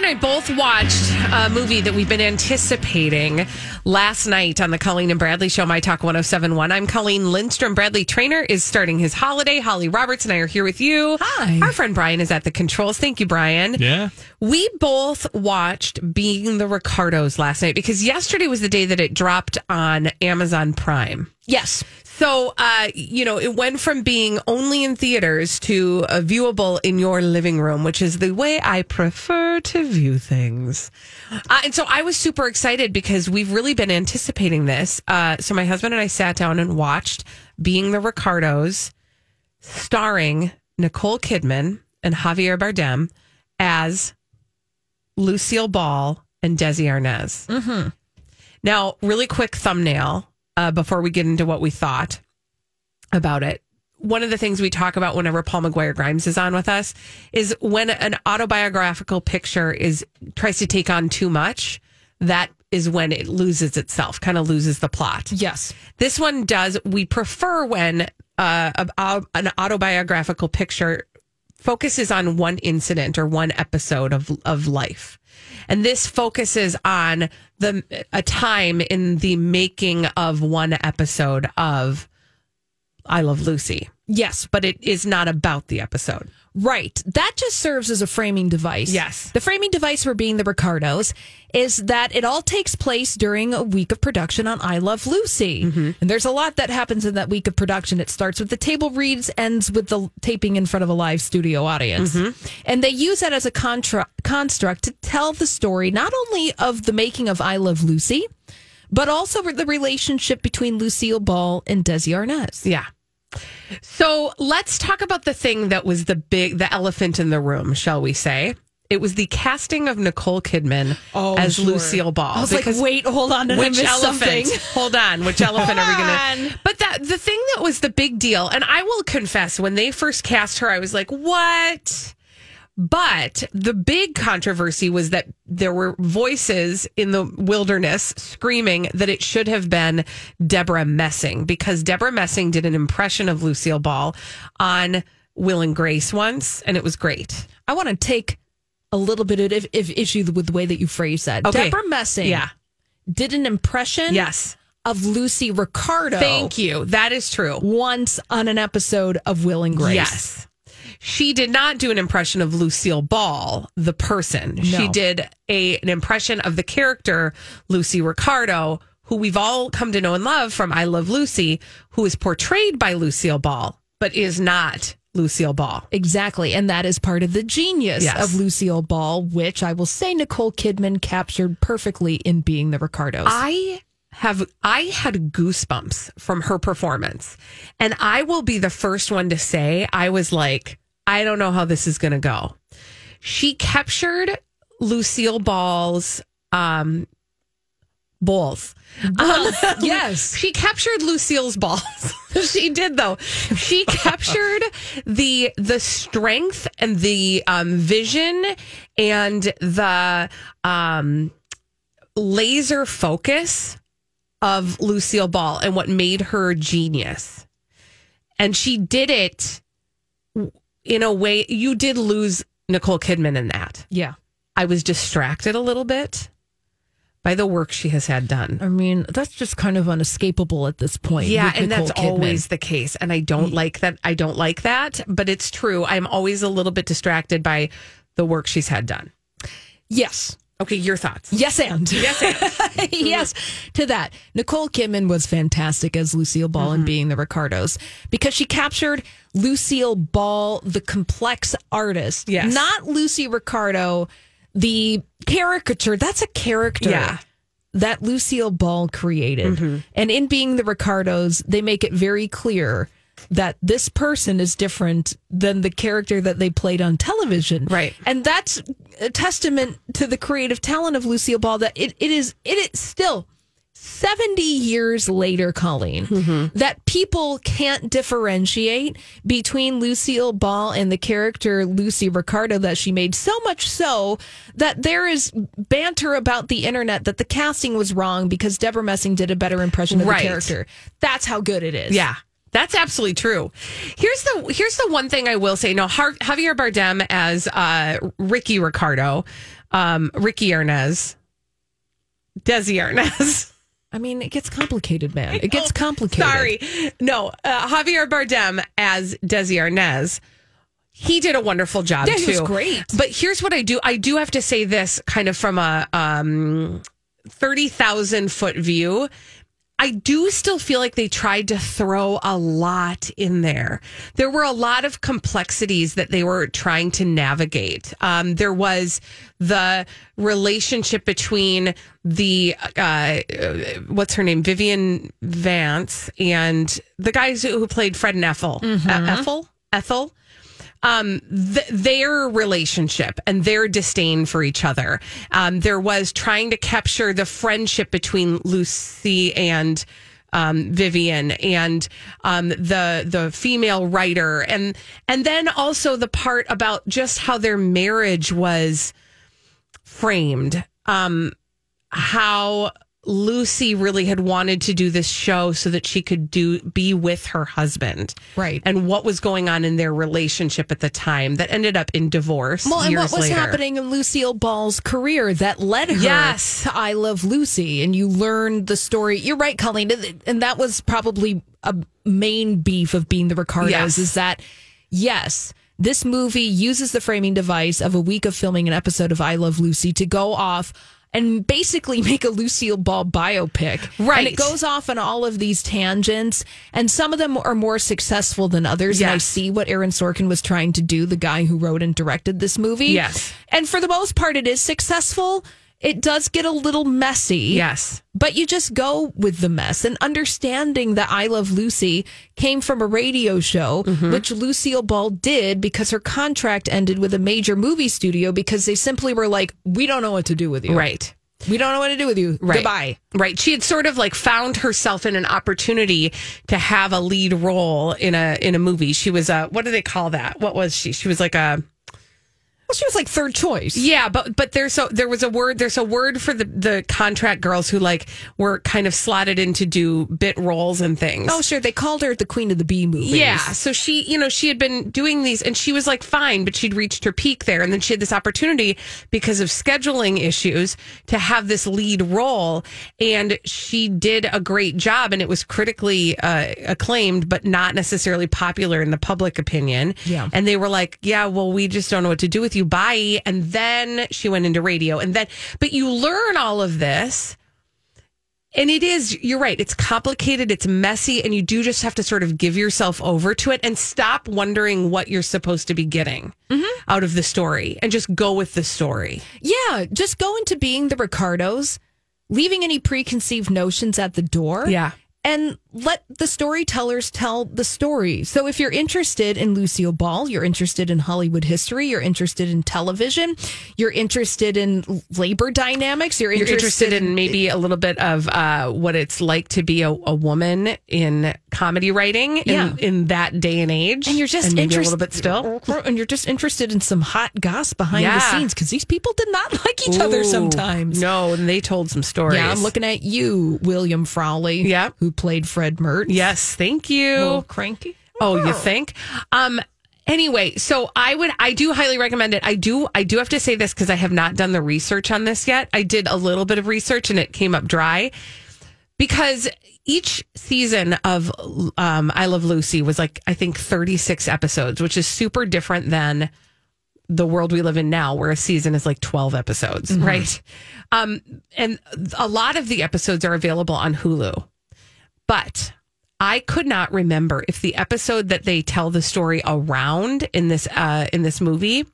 Holly and I both watched a movie that we've been anticipating last night on the Colleen and Bradley show, My Talk 1071. I'm Colleen Lindstrom. Bradley Traynor is starting his holiday. Holly Roberts and I are here with you. Hi. Our friend Brian is at the controls. Thank you, Brian. Yeah. We both watched Being the Ricardos last night because yesterday was the day that it dropped on Amazon Prime. Yes. So, uh, you know, it went from being only in theaters to uh, viewable in your living room, which is the way I prefer to view things. Uh, and so I was super excited because we've really been anticipating this. Uh, so my husband and I sat down and watched Being the Ricardos, starring Nicole Kidman and Javier Bardem as Lucille Ball and Desi Arnaz. Mm-hmm. Now, really quick thumbnail uh, before we get into what we thought about it. One of the things we talk about whenever Paul McGuire Grimes is on with us is when an autobiographical picture is tries to take on too much, that is when it loses itself, kind of loses the plot. Yes. This one does. We prefer when uh, a, a- an autobiographical picture focuses on one incident or one episode of of life, and this focuses on the a time in the making of one episode of I Love Lucy. Yes. But it is not about the episode. Right. That just serves as a framing device. Yes. The framing device for being the Ricardos is that it all takes place during a week of production on I Love Lucy. Mm-hmm. And there's a lot that happens in that week of production. It starts with the table reads, ends with the taping in front of a live studio audience. Mm-hmm. And they use that as a contra- construct to tell the story not only of the making of I Love Lucy, but also the relationship between Lucille Ball and Desi Arnaz. Yeah. So let's talk about the thing that was the big, the elephant in the room, shall we say? It was the casting of Nicole Kidman oh, as sure. Lucille Ball. I was like, wait, hold on, which elephant? something? Hold on, which elephant are we going to? But that the thing that was the big deal, and I will confess, when they first cast her, I was like, what? But the big controversy was that there were voices in the wilderness screaming that it should have been Debra Messing because Debra Messing did an impression of Lucille Ball on Will and Grace once, and it was great. I want to take a little bit of, of issue with the way that you phrase that. Okay. Debra Messing Yeah. did an impression Yes. of Lucy Ricardo Thank you. That is true. once on an episode of Will and Grace. Yes. She did not do an impression of Lucille Ball, the person. She did a an impression of the character Lucy Ricardo, who we've all come to know and love from I Love Lucy, who is portrayed by Lucille Ball, but is not Lucille Ball. Exactly. And that is part of the genius Yes. of Lucille Ball, which I will say Nicole Kidman captured perfectly in being the Ricardos. I have I had goosebumps from her performance. And I will be the first one to say I was like, I don't know how this is going to go. She captured Lucille Ball's um balls. Um, yes. she captured Lucille's balls. she did though. She captured the the strength and the um, vision and the um, laser focus of Lucille Ball and what made her genius. And she did it in a way you did lose Nicole Kidman in that. Yeah. I was distracted a little bit by the work she has had done. I mean, that's just kind of unescapable at this point. Yeah, and Nicole that's Kidman. always the case. And I don't like that. I don't like that, but it's true. I'm always a little bit distracted by the work she's had done. Yes. Okay, your thoughts. Yes, and Yes, and. yes to that. Nicole Kidman was fantastic as Lucille Ball Mm-hmm. in Being the Ricardos because she captured Lucille Ball, the complex artist, Yes. not Lucy Ricardo, the caricature. That's a character. Yeah. Mm-hmm. That Lucille Ball created. And in Being the Ricardos, they make it very clear that this person is different than the character that they played on television. Right. And that's a testament to the creative talent of Lucille Ball that it, it is it is still 70 years later, Colleen, Mm-hmm. that people can't differentiate between Lucille Ball and the character Lucy Ricardo that she made. So much so that there is banter about the internet that the casting was wrong because Debra Messing did a better impression of Right. the character. That's how good it is. Yeah. That's absolutely true. Here's the here's the one thing I will say. No, Har- Javier Bardem as uh, Ricky Ricardo, um, Ricky Arnaz, Desi Arnaz. I mean, it gets complicated, man. It gets complicated. Sorry, no, uh, Javier Bardem as Desi Arnaz. He did a wonderful job Yeah, too. he was great. But here's what I do. I do have to say this kind of from a um, thirty thousand foot view. I do still feel like they tried to throw a lot in there. There were a lot of complexities that they were trying to navigate. Um, there was the relationship between the uh, what's her name, Vivian Vance, and the guys who played Fred and Ethel. Uh, Ethel, Ethel um, th- their relationship and their disdain for each other. Um, there was trying to capture the friendship between Lucy and um, Vivian and um, the the female writer, and and then also the part about just how their marriage was framed. Um, how Lucy really had wanted to do this show so that she could do be with her husband, Right. And what was going on in their relationship at the time that ended up in divorce. Well, and what was later. happening in Lucille Ball's career that led her Yes. to I Love Lucy, and you learned the story. You're right, Colleen, and that was probably a main beef of being the Ricardos Yes. is that yes. This movie uses the framing device of a week of filming an episode of I Love Lucy to go off and basically make a Lucille Ball biopic. Right. And it goes off on all of these tangents, and some of them are more successful than others. And I see what Aaron Sorkin was trying to do, the guy who wrote and directed this movie. Yes. And for the most part, it is successful. It does get a little messy. Yes. But you just go with the mess and understanding that I Love Lucy came from a radio show, Mm-hmm. which Lucille Ball did because her contract ended with a major movie studio because they simply were like, we don't know what to do with you. Right. We don't know what to do with you. Right. Goodbye. Right. She had sort of like found herself in an opportunity to have a lead role in a in a movie. She was a what do they call that? What was she? She was like a Well, she was like third choice. Yeah, but but there's so there was a word there's a word for the the contract girls who like were kind of slotted in to do bit roles and things. Oh, sure. They called her the Queen of the Bee movies. Yeah, so she, you know, she had been doing these and she was like fine, but she'd reached her peak there. And then she had this opportunity because of scheduling issues to have this lead role. And she did a great job and it was critically uh, acclaimed, but not necessarily popular in the public opinion. Yeah. And they were like, yeah, well, we just don't know what to do with you. Bye. And then she went into radio. And then, but you learn all of this. And it is, you're right. It's complicated, it's messy, and you do just have to sort of give yourself over to it and stop wondering what you're supposed to be getting mm-hmm. out of the story and just go with the story. Yeah, just go into being the Ricardos, leaving any preconceived notions at the door. Yeah. And let the storytellers tell the story. So if you're interested in Lucille Ball, you're interested in Hollywood history, you're interested in television, you're interested in labor dynamics, you're You're interested, interested in maybe a little bit of uh, what it's like to be a, a woman in comedy writing in, Yeah. in that day and age. and you're just interested a little bit still. and you're just interested in some hot goss behind the scenes because these people did not like each other sometimes. No, and they told some stories. Yeah, I'm looking at you, William Frawley. Yeah. who played Fred Mertz. Yes, thank you. a little cranky. Oh, you think? Um anyway, so I would I do highly recommend it. I do I do have to say this because I have not done the research on this yet. I did a little bit of research and it came up dry. Because each season of um, I Love Lucy was like I think 36 episodes, which is super different than the world we live in now, where a season is like 12 episodes, right? Um, and a lot of the episodes are available on Hulu. But I could not remember if the episode that they tell the story around in this uh, in this movie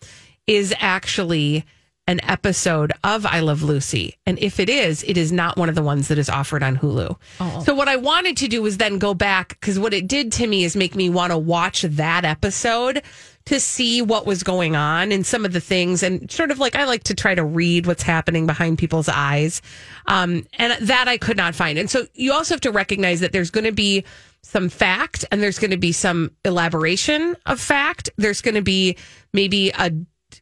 is actually an episode of I Love Lucy. And if it is, it is not one of the ones that is offered on Hulu. So what I wanted to do was then go back because what it did to me is make me want to watch that episode to see what was going on and some of the things and sort of like I like to try to read what's happening behind people's eyes. Um, and that I could not find. And so you also have to recognize that there's going to be some fact and there's going to be some elaboration of fact. There's going to be maybe a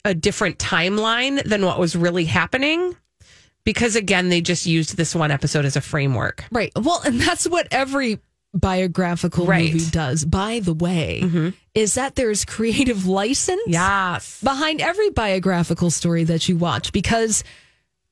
a different timeline than what was really happening because again they just used this one episode as a framework. Right. Well, and that's what every biographical Right. movie does, by the way, mm-hmm. is that there's creative license Yes. behind every biographical story that you watch because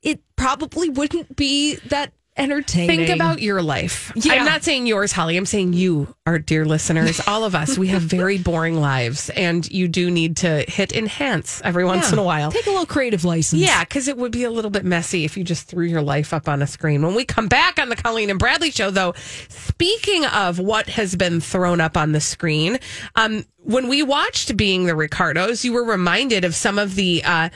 it probably wouldn't be that entertaining. Think about your life. Yeah. I'm not saying yours, Holly. I'm saying you, our dear listeners, all of us. We have very boring lives, and you do need to hit enhance every once Yeah. in a while. Take a little creative license. Yeah, because it would be a little bit messy if you just threw your life up on a screen. When we come back on the Colleen and Bradley show, though, speaking of what has been thrown up on the screen, um, when we watched Being the Ricardos, you were reminded of some of the. Uh,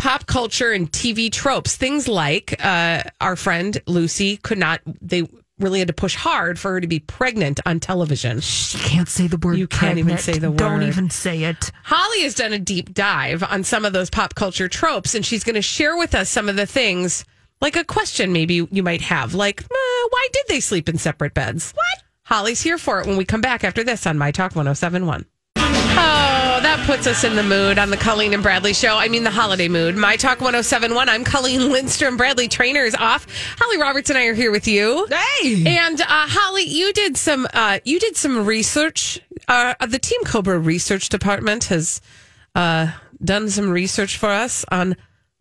pop culture and TV tropes. Things like uh, our friend Lucy could not, they really had to push hard for her to be pregnant on television. She can't say the word You can't even say the word. Don't even say it. Holly has done a deep dive on some of those pop culture tropes, and she's going to share with us some of the things, like a question maybe you might have, like, uh, why did they sleep in separate beds? What? Holly's here for it when we come back after this on My Talk 1071. That puts us in the mood on the Colleen and Bradley show. I mean, the holiday mood. My Talk 1071. I'm Colleen Lindstrom. Bradley Traynor is off. Holly Roberts and I are here with you. Hey. And uh, Holly, you did some uh, you did some research. Uh, the Team Cobra Research Department has uh, done some research for us on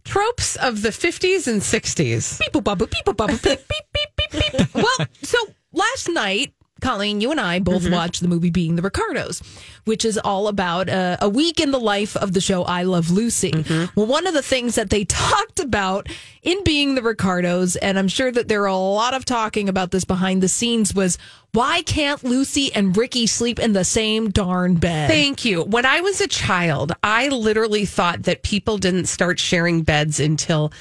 tropes of the 50s and 60s. Beep, boop, boop, beep, boop, beep, beep, beep, beep, beep. well, so last night, Colleen, you and I both Mm-hmm. watched the movie Being the Ricardos, which is all about uh, a week in the life of the show I Love Lucy. Mm-hmm. Well, one of the things that they talked about in Being the Ricardos, and I'm sure that there are a lot of talking about this behind the scenes, was why can't Lucy and Ricky sleep in the same darn bed? Thank you. When I was a child, I literally thought that people didn't start sharing beds until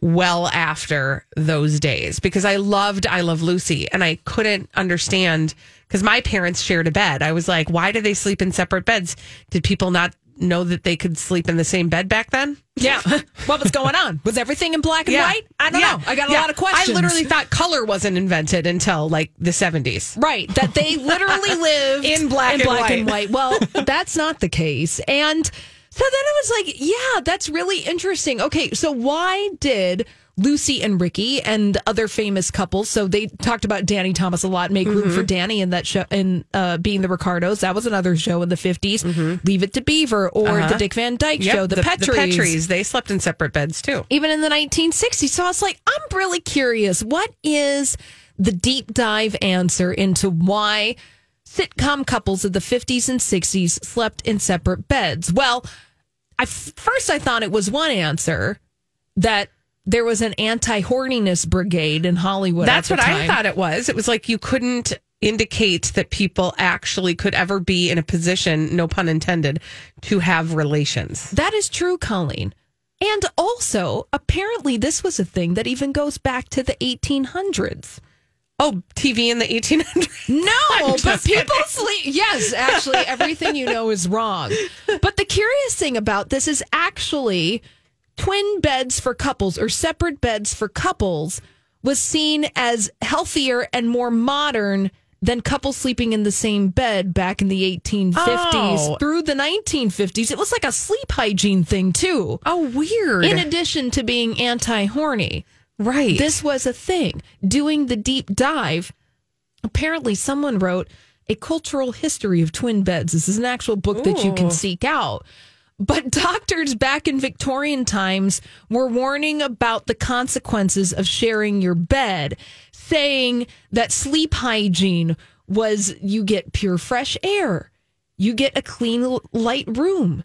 well after those days because I loved I Love Lucy and I couldn't understand because my parents shared a bed. I was like, why do they sleep in separate beds? Did people not know that they could sleep in the same bed back then? yeah. what was going on? Was everything in black and white? I don't Yeah. know. I got a Yeah. lot of questions. I literally thought color wasn't invented until like the 70s. Right, that they literally lived In black and black white. and white. Well, that's not the case. And so then it was like, yeah, that's really interesting. Okay, so why did Lucy and Ricky and other famous couples? So they talked about Danny Thomas a lot, make room Mm-hmm. for Danny in that show, in uh, being the Ricardos. That was another show in the 50s. Leave It to Beaver or Mm-hmm. Uh-huh. the Dick Van Dyke Yep, show, the, Petries. The Petries, they slept in separate beds too. Even in the 1960s. So I was like, I'm really curious. What is the deep dive answer into why sitcom couples of the 50s and 60s slept in separate beds? Well, I first I thought it was one answer that there was an anti-horniness brigade in Hollywood. That's at what the I thought it was. It was like you couldn't indicate that people actually could ever be in a position, no pun intended, to have relations. That is true, Colleen. And also, apparently, this was a thing that even goes back to the 1800s. Oh, TV in the 1800s. No, but people sleep. Yes, actually, everything you know is wrong. But the curious thing about this is actually twin beds for couples or separate beds for couples was seen as healthier and more modern than couples sleeping in the same bed back in the 1850s Oh. through the 1950s. It was like a sleep hygiene thing, too. Oh, weird. In addition to being anti horny. Right. This was a thing. Doing the deep dive, apparently, someone wrote a cultural history of twin beds. This is an actual book that you can seek out. But doctors back in Victorian times were warning about the consequences of sharing your bed, saying that sleep hygiene was you get pure fresh air, you get a clean, light room.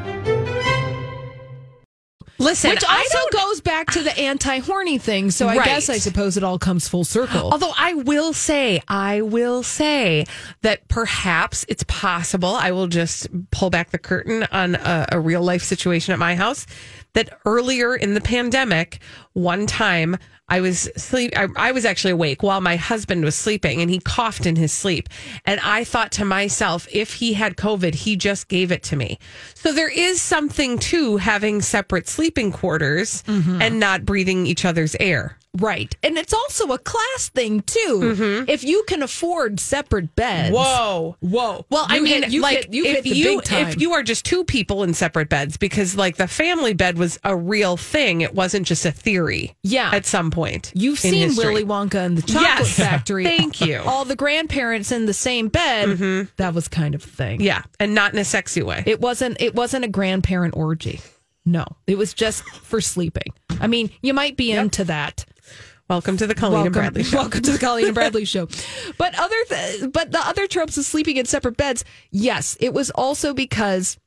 Listen, Which also goes back to the anti horny thing. So I Right. guess I suppose it all comes full circle. Although I will say, I will say that perhaps it's possible. I will just pull back the curtain on a, a real life situation at my house. That earlier in the pandemic, one time I was sleep. I, I was actually awake while my husband was sleeping, and he coughed in his sleep. And I thought to myself, if he had COVID, he just gave it to me. So there is something to having separate sleeping quarters mm-hmm. and not breathing each other's air. Right. And it's also a class thing, too. If you can afford separate beds. Whoa. Whoa. Well, I mean, hit- you like hit, you if hit the you if you are just two people in separate beds, because like the family bed was a real thing. It wasn't just a theory. Yeah. At some point, You've seen history. Willy Wonka and the Chocolate Yes. Factory. Thank you. Mm-hmm. All the grandparents in the same bed. That was kind of a thing. Yeah, and not in a sexy way. It wasn't it wasn't a grandparent orgy. No. It was just for sleeping. I mean, you might be into that. Welcome to the Colleen and Bradley show. Welcome to the Colleen and Bradley show. But other th- but the other tropes of sleeping in separate beds, yes, it was also because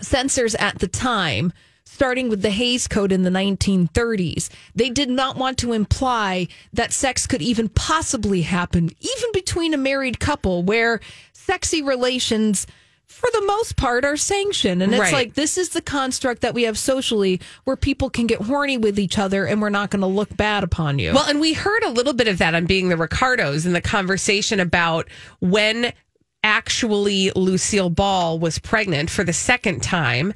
censors at the time, starting with the Hays Code in the 1930s, they did not want to imply that sex could even possibly happen, even between a married couple, where sexy relations. For the most part, are sanctioned. And it's Right. like, this is the construct that we have socially where people can get horny with each other and we're not going to look bad upon you. Well, and we heard a little bit of that on being the Ricardos in the conversation about when actually Lucille Ball was pregnant for the second time.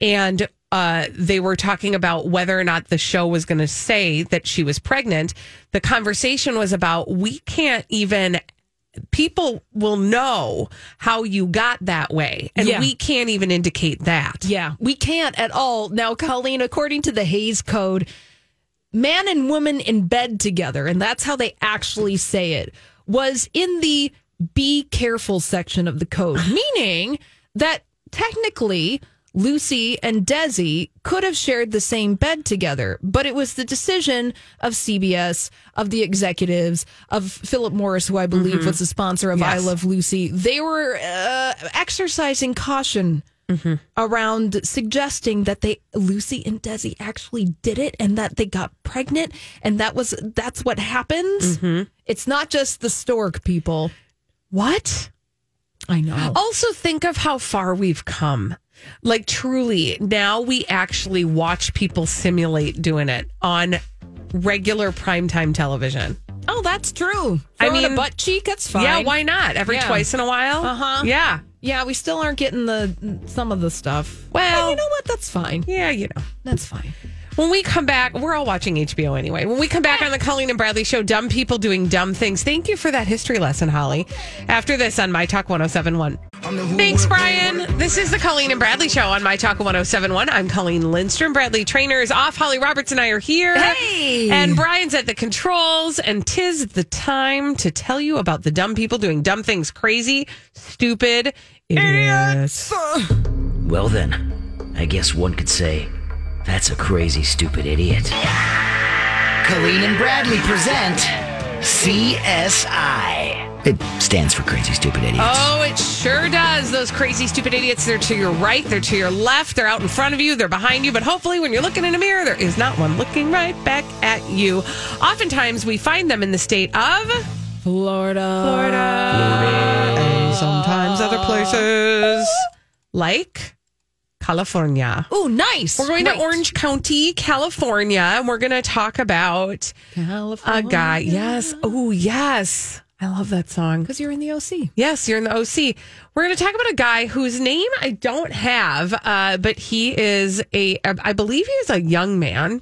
And uh, they were talking about whether or not the show was going to say that she was pregnant. The conversation was about we can't even. People will know how you got that way, and Yeah. we can't even indicate that. Yeah, we can't at all. Now, Colleen, according to the Hays Code, man and woman in bed together, and that's how they actually say it, was in the be careful section of the code, meaning that technically Lucy and Desi could have shared the same bed together, but it was the decision of CBS, of the executives, of Philip Morris, who I believe mm-hmm. was the sponsor of I Love Lucy. They were uh, exercising caution mm-hmm. around suggesting that they Lucy and Desi actually did it and that they got pregnant and that was that's what happens. Mm-hmm. It's not just the stork people. What? I know. Also, think of how far we've come. Like, truly, now we actually watch people simulate doing it on regular primetime television. Oh, that's true. I Throw a mean, butt cheek. That's fine. Yeah, why not? Every Yeah. twice in a while? Uh-huh. Yeah. Yeah, we still aren't getting the some of the stuff. Well- And you know what? That's fine. Yeah, you know. That's fine. When we come back, we're all watching HBO anyway. When we come back on the Colleen and Bradley show, dumb people doing dumb things. Thank you for that history lesson, Holly. After this on My Talk 1071. Thanks, Brian. This is the Colleen and Bradley show on My Talk 1071. I'm Colleen Lindstrom. Bradley Traynor is off. Holly Roberts and I are here. Hey! And Brian's at the controls. And tis the time to tell you about the dumb people doing dumb things. Crazy, stupid, idiots. Well, then, I guess one could say that's a crazy, stupid idiot. Colleen and Bradley present CSI. It stands for Crazy Stupid Idiots. Oh, it sure does. Those crazy, stupid idiots. They're to your right, they're to your left, they're out in front of you, they're behind you. But hopefully, when you're looking in a mirror, there is not one looking right back at you. Oftentimes, we find them in the state of Florida. Florida, and sometimes other places like California. Oh, nice. We're going Right. to Orange County, California, and we're going to talk about California. a guy. Yes. Oh, yes. I love that song. Because you're in the OC. Yes, you're in the OC. We're going to talk about a guy whose name I don't have, uh, but he is a, I believe he is a young man,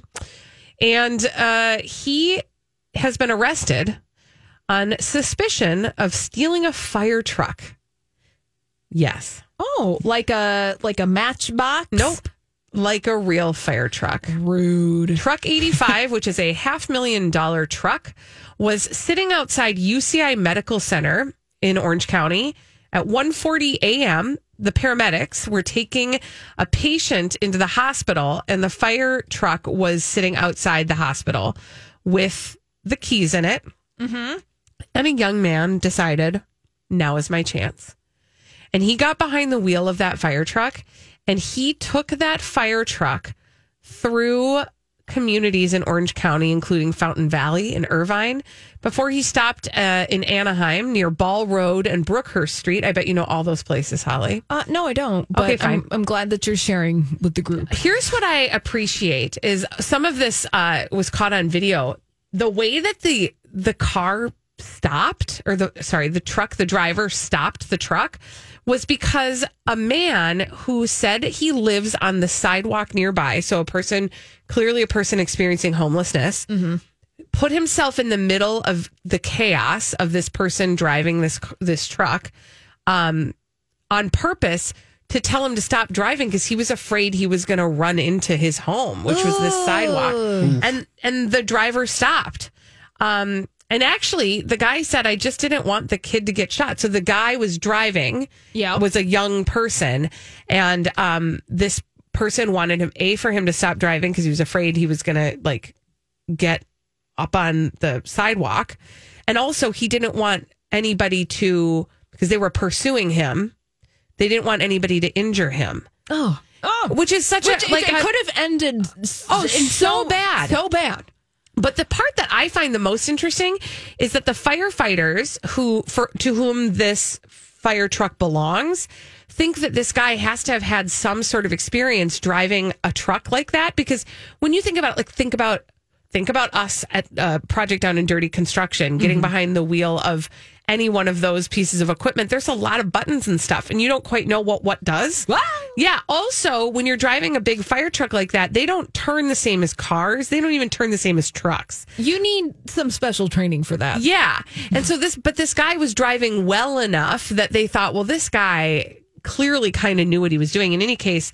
and uh, he has been arrested on suspicion of stealing a fire truck. Yes. Oh, like a like a matchbox? Nope. Like a real fire truck. Rude. Truck 85, which is a half million dollar truck, was sitting outside UCI Medical Center in Orange County at 1:40 a.m. The paramedics were taking a patient into the hospital and the fire truck was sitting outside the hospital with the keys in it. Mm-hmm. And a young man decided, now is my chance. And he got behind the wheel of that fire truck and he took that fire truck through communities in Orange County, including Fountain Valley and Irvine, before he stopped uh, in Anaheim near Ball Road and Brookhurst Street. I bet you know all those places, Holly. Uh, no, I don't. But Okay, fine. I'm, I'm glad that you're sharing with the group. Here's what I appreciate is some of this uh, was caught on video. The way that the the car stopped, or the sorry, the truck, the driver stopped the truck, was because a man who said he lives on the sidewalk nearby, so a person, clearly a person experiencing homelessness, put himself in the middle of the chaos of this person driving this this truck. Um, on purpose to tell him to stop driving because he was afraid he was going to run into his home, which was this sidewalk. And and the driver stopped. Um, and actually, the guy said, "I just didn't want the kid to get shot." So the guy was driving. Yeah. was a young person, and um, this person wanted him a for him to stop driving because he was afraid he was going to like get up on the sidewalk. And also, he didn't want anybody to, because they were pursuing him, they didn't want anybody to injure him, Oh. Oh. which is such Which a, like, it could have ended Oh, in so bad. So bad. But the part that I find the most interesting is that the firefighters who, for, to whom this fire truck belongs, think that this guy has to have had some sort of experience driving a truck like that. Because when you think about, like, think about, think about us at uh, Project Down and Dirty Construction, getting behind the wheel of any one of those pieces of equipment. There's a lot of buttons and stuff, and you don't quite know what what does. What? Yeah. Also, when you're driving a big fire truck like that, they don't turn the same as cars. They don't even turn the same as trucks. You need some special training for that. Yeah. And so this, but this guy was driving well enough that they thought, well, this guy clearly kind of knew what he was doing. In any case,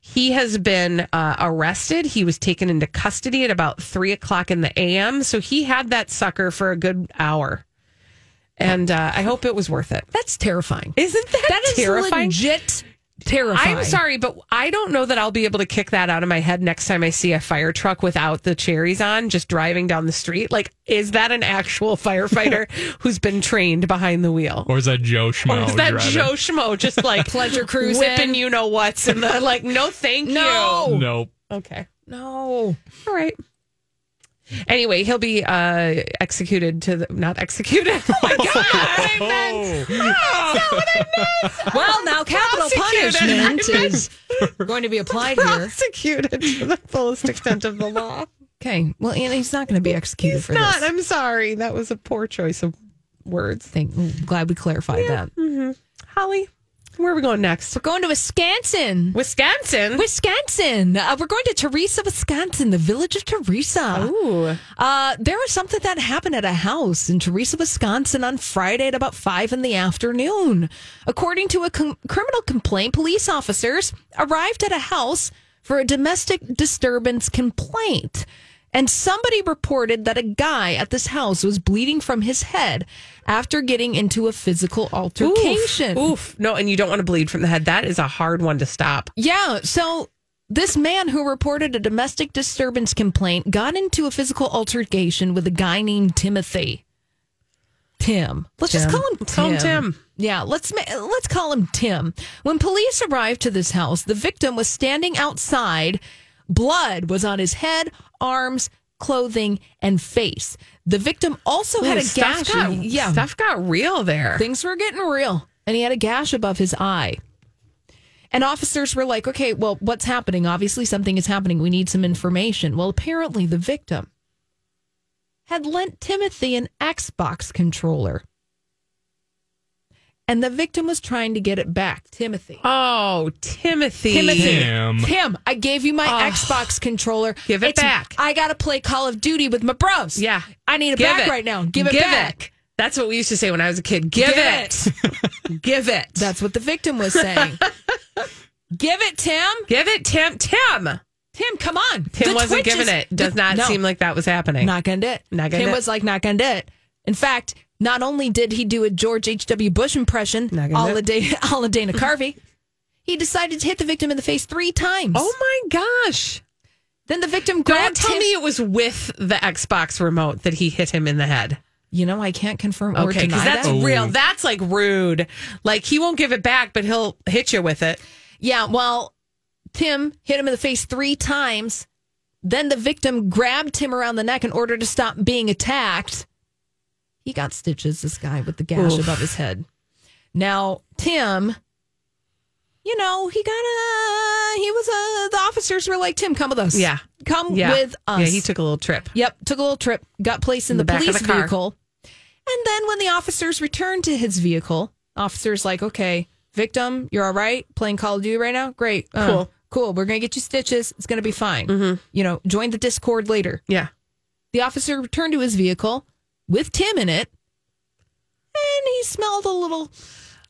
he has been uh, arrested. He was taken into custody at about three o'clock in the AM. So he had that sucker for a good hour. And uh, I hope it was worth it. That's terrifying. Isn't that, That is terrifying? legit terrifying. I'm sorry, but I don't know that I'll be able to kick that out of my head next time I see a fire truck without the cherries on, just driving down the street. Like, is that an actual firefighter who's been trained behind the wheel? Or is that Joe Schmo? Or is that driving? Joe Schmo just like Pleasure cruising? whipping you know what's and the like? No, thank No. you. Nope. Okay, No. all right. Anyway, he'll be uh, executed to the not executed. Oh my god! I meant- Well, now capital Prosecuted. punishment is going to be applied here. prosecuted to the fullest extent of the law. Okay. Well, and he's not going to be executed He's for not. this. I'm sorry. That was a poor choice of words. Thank, I'm glad we clarified that. Holly, where are we going next? We're going to Wisconsin. Wisconsin. Wisconsin. Uh, we're going to Theresa, Wisconsin, the village of Theresa. Ooh. Uh, there was something that happened at a house in Theresa, Wisconsin on Friday at about five in the afternoon. According to a com- criminal complaint, police officers arrived at a house for a domestic disturbance complaint. And somebody reported that a guy at this house was bleeding from his head after getting into a physical altercation. Oof. Oof. No, and you don't want to bleed from the head. That is a hard one to stop. Yeah. So this man who reported a domestic disturbance complaint got into a physical altercation with a guy named Timothy. Tim. Let's just call him Let's call him Tim. Yeah, let's let's call him Tim. When police arrived to this house, the victim was standing outside. Blood was on his head, arms, clothing, and face. The victim also had a gash. Got, yeah, Stuff got real there. things were getting real. And he had a gash above his eye. And officers were like, okay, well, what's happening? Obviously, something is happening. We need some information. Well, apparently, the victim had lent Timothy an Xbox controller. And the victim was trying to get it back. Timothy. Oh, Timothy. Timothy. Tim. Tim, I gave you my Xbox controller. Give it It's- back. I got to play Call of Duty with my bros. Yeah. I need it Give back it. right now. Give it Give back. it. That's what we used to say when I was a kid. Give, Give it. Give it. That's what the victim was saying. Give it, Tim. Give it, Tim. Tim. Tim, come on. Tim The wasn't twitches- giving it. Does the- not no, seem like that was happening. not gonna do it. Not gonna Tim do it. was like not gonna do it. In fact, not only did he do a George H. W. Bush impression, all it. day, all of Dana Carvey, he decided to hit the victim in the face three times. oh my gosh. Then the victim Don't grabbed tell Tim- me it was with the Xbox remote that he hit him in the head. You know, I can't confirm or Okay, deny because that's that. real. That's like rude. Like he won't give it back, but he'll hit you with it. Yeah, well, Tim hit him in the face three times. Then the victim grabbed Tim around the neck in order to stop being attacked. He got stitches, this guy with the gash Oof. above his head. Now, Tim, you know, he got a, he was a, the officers were like, Tim, come with us. Yeah. Come Yeah. with us. Yeah, he took a little trip. Yep, took a little trip, got placed in In the, the police the vehicle. And then when the officers returned to his vehicle, officers like, okay, victim, you're all right playing Call of Duty right now? Great. Uh, Cool. Cool. We're going to get you stitches. It's going to be fine. You know, join the Discord later. Yeah. The officer returned to his vehicle with Tim in it, and he smelled a little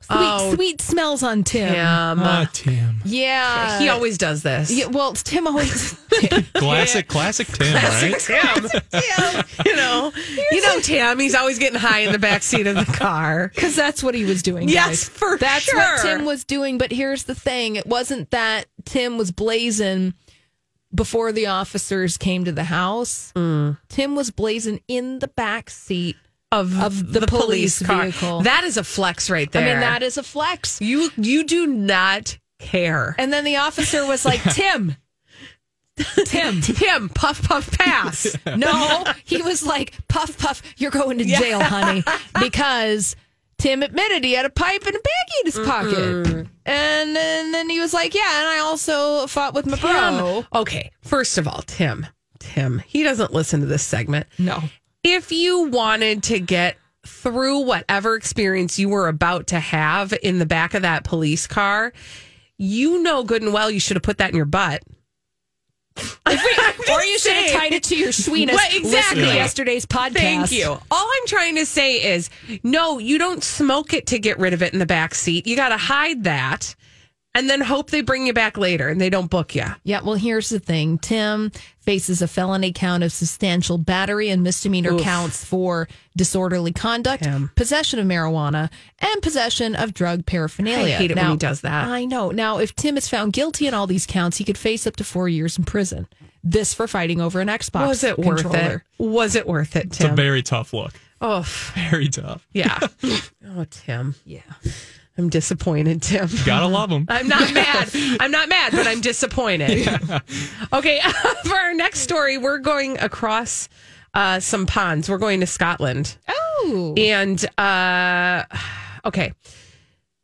sweet, Oh, sweet smells on Tim. Tim. Ah, Tim. Yeah. he always does this. Yeah, well, Tim always. Classic, classic Tim, right? Tim. Tim. You know, you know Tim. He's always getting high in the back seat of the car. Because that's what he was doing. Yes, guys. for That's what. Tim was doing. But here's the thing: it wasn't that Tim was blazing before the officers came to the house. Mm. Tim was blazing in the back seat. Of, Of the police car. vehicle. That is a flex right there. I mean, that is a flex. you you do not care. And then the officer was like, "Tim, Tim." Tim, puff puff pass. No, he was like, "Puff, puff, you're going to jail, honey," because Tim admitted he had a pipe and a baggie in his pocket. And, and then he was like, "Yeah, and I also fought with my bro." Okay, first of all, Tim. Tim, he doesn't listen to this segment. No, If you wanted to get through whatever experience you were about to have in the back of that police car, you know good and well you should have put that in your butt. or you should have tied it to your sweetness. Well, exactly. To yesterday's podcast. Thank you. All I'm trying to say is no, you don't smoke it to get rid of it in the back seat. You got to hide that and then hope they bring you back later and they don't book you. Yeah, well, here's the thing. Tim faces a felony count of substantial battery and misdemeanor counts for disorderly conduct, Tim. possession of marijuana, and possession of drug paraphernalia. I hate it when he does that. I know. Now, if Tim is found guilty in all these counts, he could face up to four years in prison. This for fighting over an Xbox Was it worth it? Was it worth it, It's a very tough look. oh, Very tough. yeah. oh, Tim. Yeah. I'm disappointed, Tim. Gotta love them. I'm not mad. I'm not mad, but I'm disappointed. Okay, for our next story, we're going across uh, some ponds. We're going to Scotland. Oh. And uh, okay,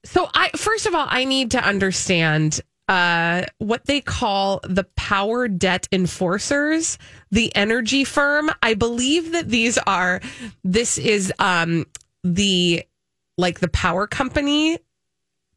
so I first of all, I need to understand uh, what they call the power debt enforcers, the energy firm. I believe that these are. This is um, the like the power company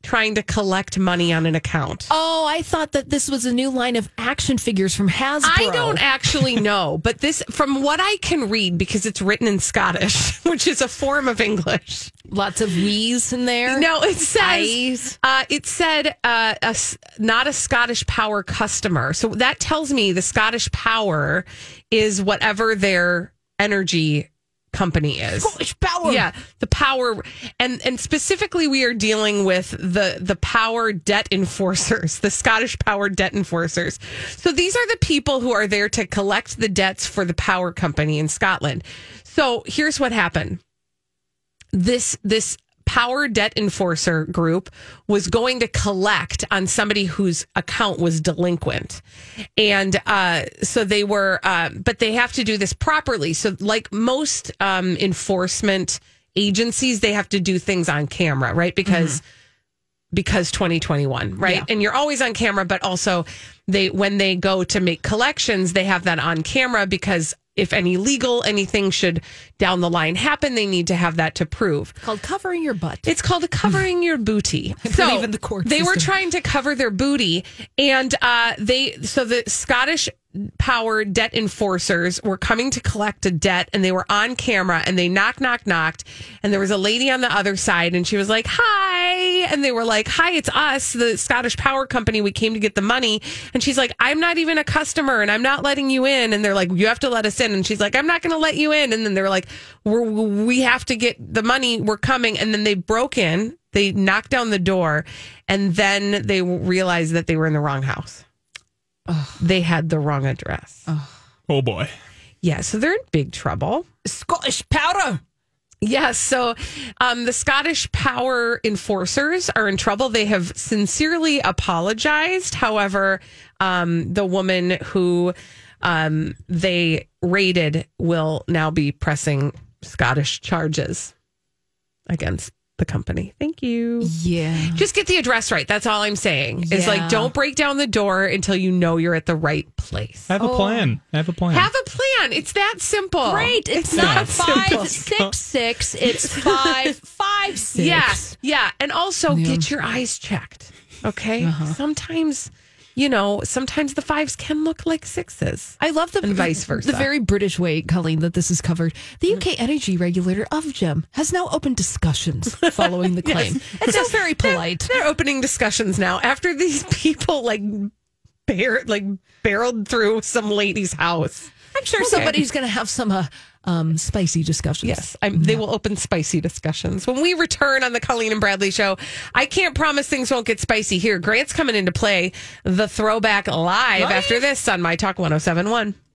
trying to collect money on an account. Oh, I thought that this was a new line of action figures from Hasbro. I don't actually know, but this, from what I can read, because it's written in Scottish, which is a form of English. Lots of wheeze in there. No, it says uh, it said uh, a not a Scottish Power customer. So that tells me the Scottish Power is whatever their energy company is. Scottish Power. Yeah, the power, and and specifically, we are dealing with the the power debt enforcers, the Scottish Power debt enforcers. So these are the people who are there to collect the debts for the power company in Scotland. So here's what happened. This this power debt enforcer group was going to collect on somebody whose account was delinquent. And uh, so they were uh, but they have to do this properly. So like most um, enforcement agencies they have to do things on camera right? Because because 2021 right? And you're always on camera but also they when they go to make collections they have that on camera because if any legal anything should down the line happen, they need to have that to prove. Called covering your butt. It's called covering your booty. believe in the court They were trying to cover their booty, and uh, they so the Scottish Power debt enforcers were coming to collect a debt, and they were on camera, and they knock, knock, knocked, and there was a lady on the other side, and she was like, "Hi," and they were like, "Hi, it's us, the Scottish Power Company. We came to get the money," and she's like, "I'm not even a customer, and I'm not letting you in," and they're like, "You have to let us in," and she's like, "I'm not going to let you in," and then they're like, "We're we have to get the money. We're coming," and then they broke in. They knocked down the door, and then they realized that they were in the wrong house. They had the wrong address. Oh boy. Yeah, so they're in big trouble. Scottish powder. Yes, so um, the Scottish Power enforcers are in trouble. They have sincerely apologized. However, um, the woman who um, they raided will now be pressing Scottish charges against the company. Thank you. Yeah. Just get the address right. That's all I'm saying. It's Yeah. like don't break down the door until you know you're at the right place. Have a plan. Have a plan. Have a plan. It's that simple. Great. It's, that not simple. five six six. It's five five six. Yeah, yeah, and also get your eyes checked. Okay, Uh-huh. sometimes, you know, sometimes the fives can look like sixes. I love the And vice versa. The very British way, Colleen, that this is covered. The UK energy regulator Ofgem has now opened discussions following the claim. It's so very polite. They're opening discussions now after these people like bar- like barreled through some lady's house. I'm sure Okay. somebody's going to have some uh, um, spicy discussions. Yes, I'm, they will open spicy discussions when we return on the Colleen and Bradley show. I can't promise things won't get spicy here. Grant's coming into play. The throwback live, after this on My Talk 1071.